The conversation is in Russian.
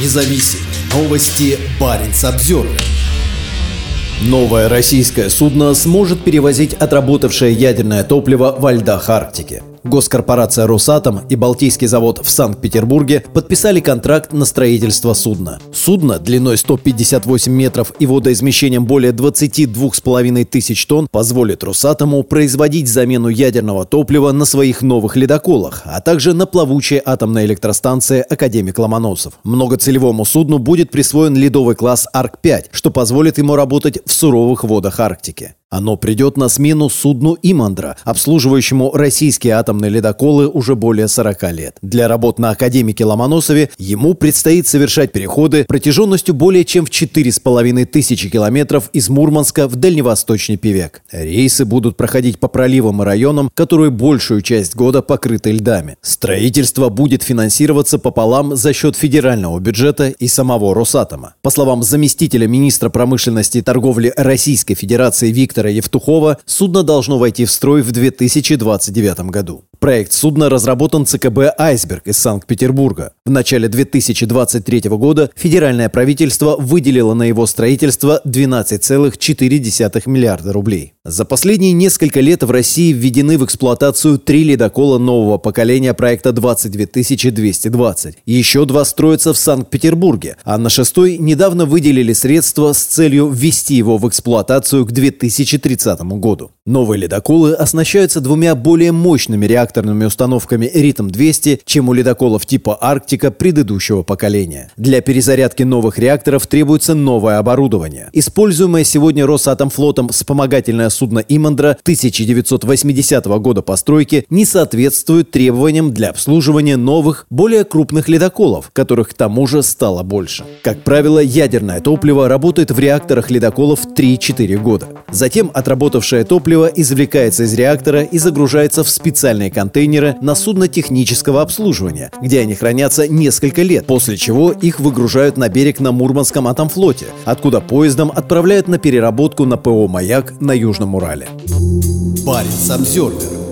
независим. Новости Баренц Обзервер. Новое российское судно сможет перевозить отработавшее ядерное топливо во льдах Арктики. Госкорпорация «Росатом» и Балтийский завод в Санкт-Петербурге подписали контракт на строительство судна. Судно длиной 158 метров и водоизмещением более 22,5 тысяч тонн позволит «Росатому» производить замену ядерного топлива на своих новых ледоколах, а также на плавучей атомной электростанции «Академик Ломоносов». Многоцелевому судну будет присвоен ледовый класс «Арк-5», что позволит ему работать в суровых водах Арктики. Оно придет на смену судну «Имандра», обслуживающему российские атомные ледоколы уже более 40 лет. Для работ на Академике Ломоносове ему предстоит совершать переходы протяженностью более чем в 4,5 тысячи километров из Мурманска в дальневосточный Певек. Рейсы будут проходить по проливам и районам, которые большую часть года покрыты льдами. Строительство будет финансироваться пополам за счет федерального бюджета и самого Росатома. По словам заместителя министра промышленности и торговли Российской Федерации Виктора Виктора Евтухова судно должно войти в строй в 2029 году. Проект судна разработан ЦКБ «Айсберг» из Санкт-Петербурга. В начале 2023 года федеральное правительство выделило на его строительство 12,4 миллиарда рублей. За последние несколько лет в России введены в эксплуатацию три ледокола нового поколения проекта 22220. Еще два строятся в Санкт-Петербурге, а на шестой недавно выделили средства с целью ввести его в эксплуатацию к 2030 году. Новые ледоколы оснащаются двумя более мощными реакторными установками «Ритм-200», чем у ледоколов типа «Арктика» предыдущего поколения. Для перезарядки новых реакторов требуется новое оборудование. Используемое сегодня Росатомфлотом вспомогательное судно «Имандра» 1980 года постройки не соответствует требованиям для обслуживания новых, более крупных ледоколов, которых к тому же стало больше. Как правило, ядерное топливо работает в реакторах ледоколов 3-4 года. Затем отработавшее топливо извлекается из реактора и загружается в специальные контейнеры на судно технического обслуживания, где они хранятся несколько лет, после чего их выгружают на берег на Мурманском атомфлоте, откуда поездом отправляют на переработку на ПО «Маяк» на Южном Урале. Парень Самсервер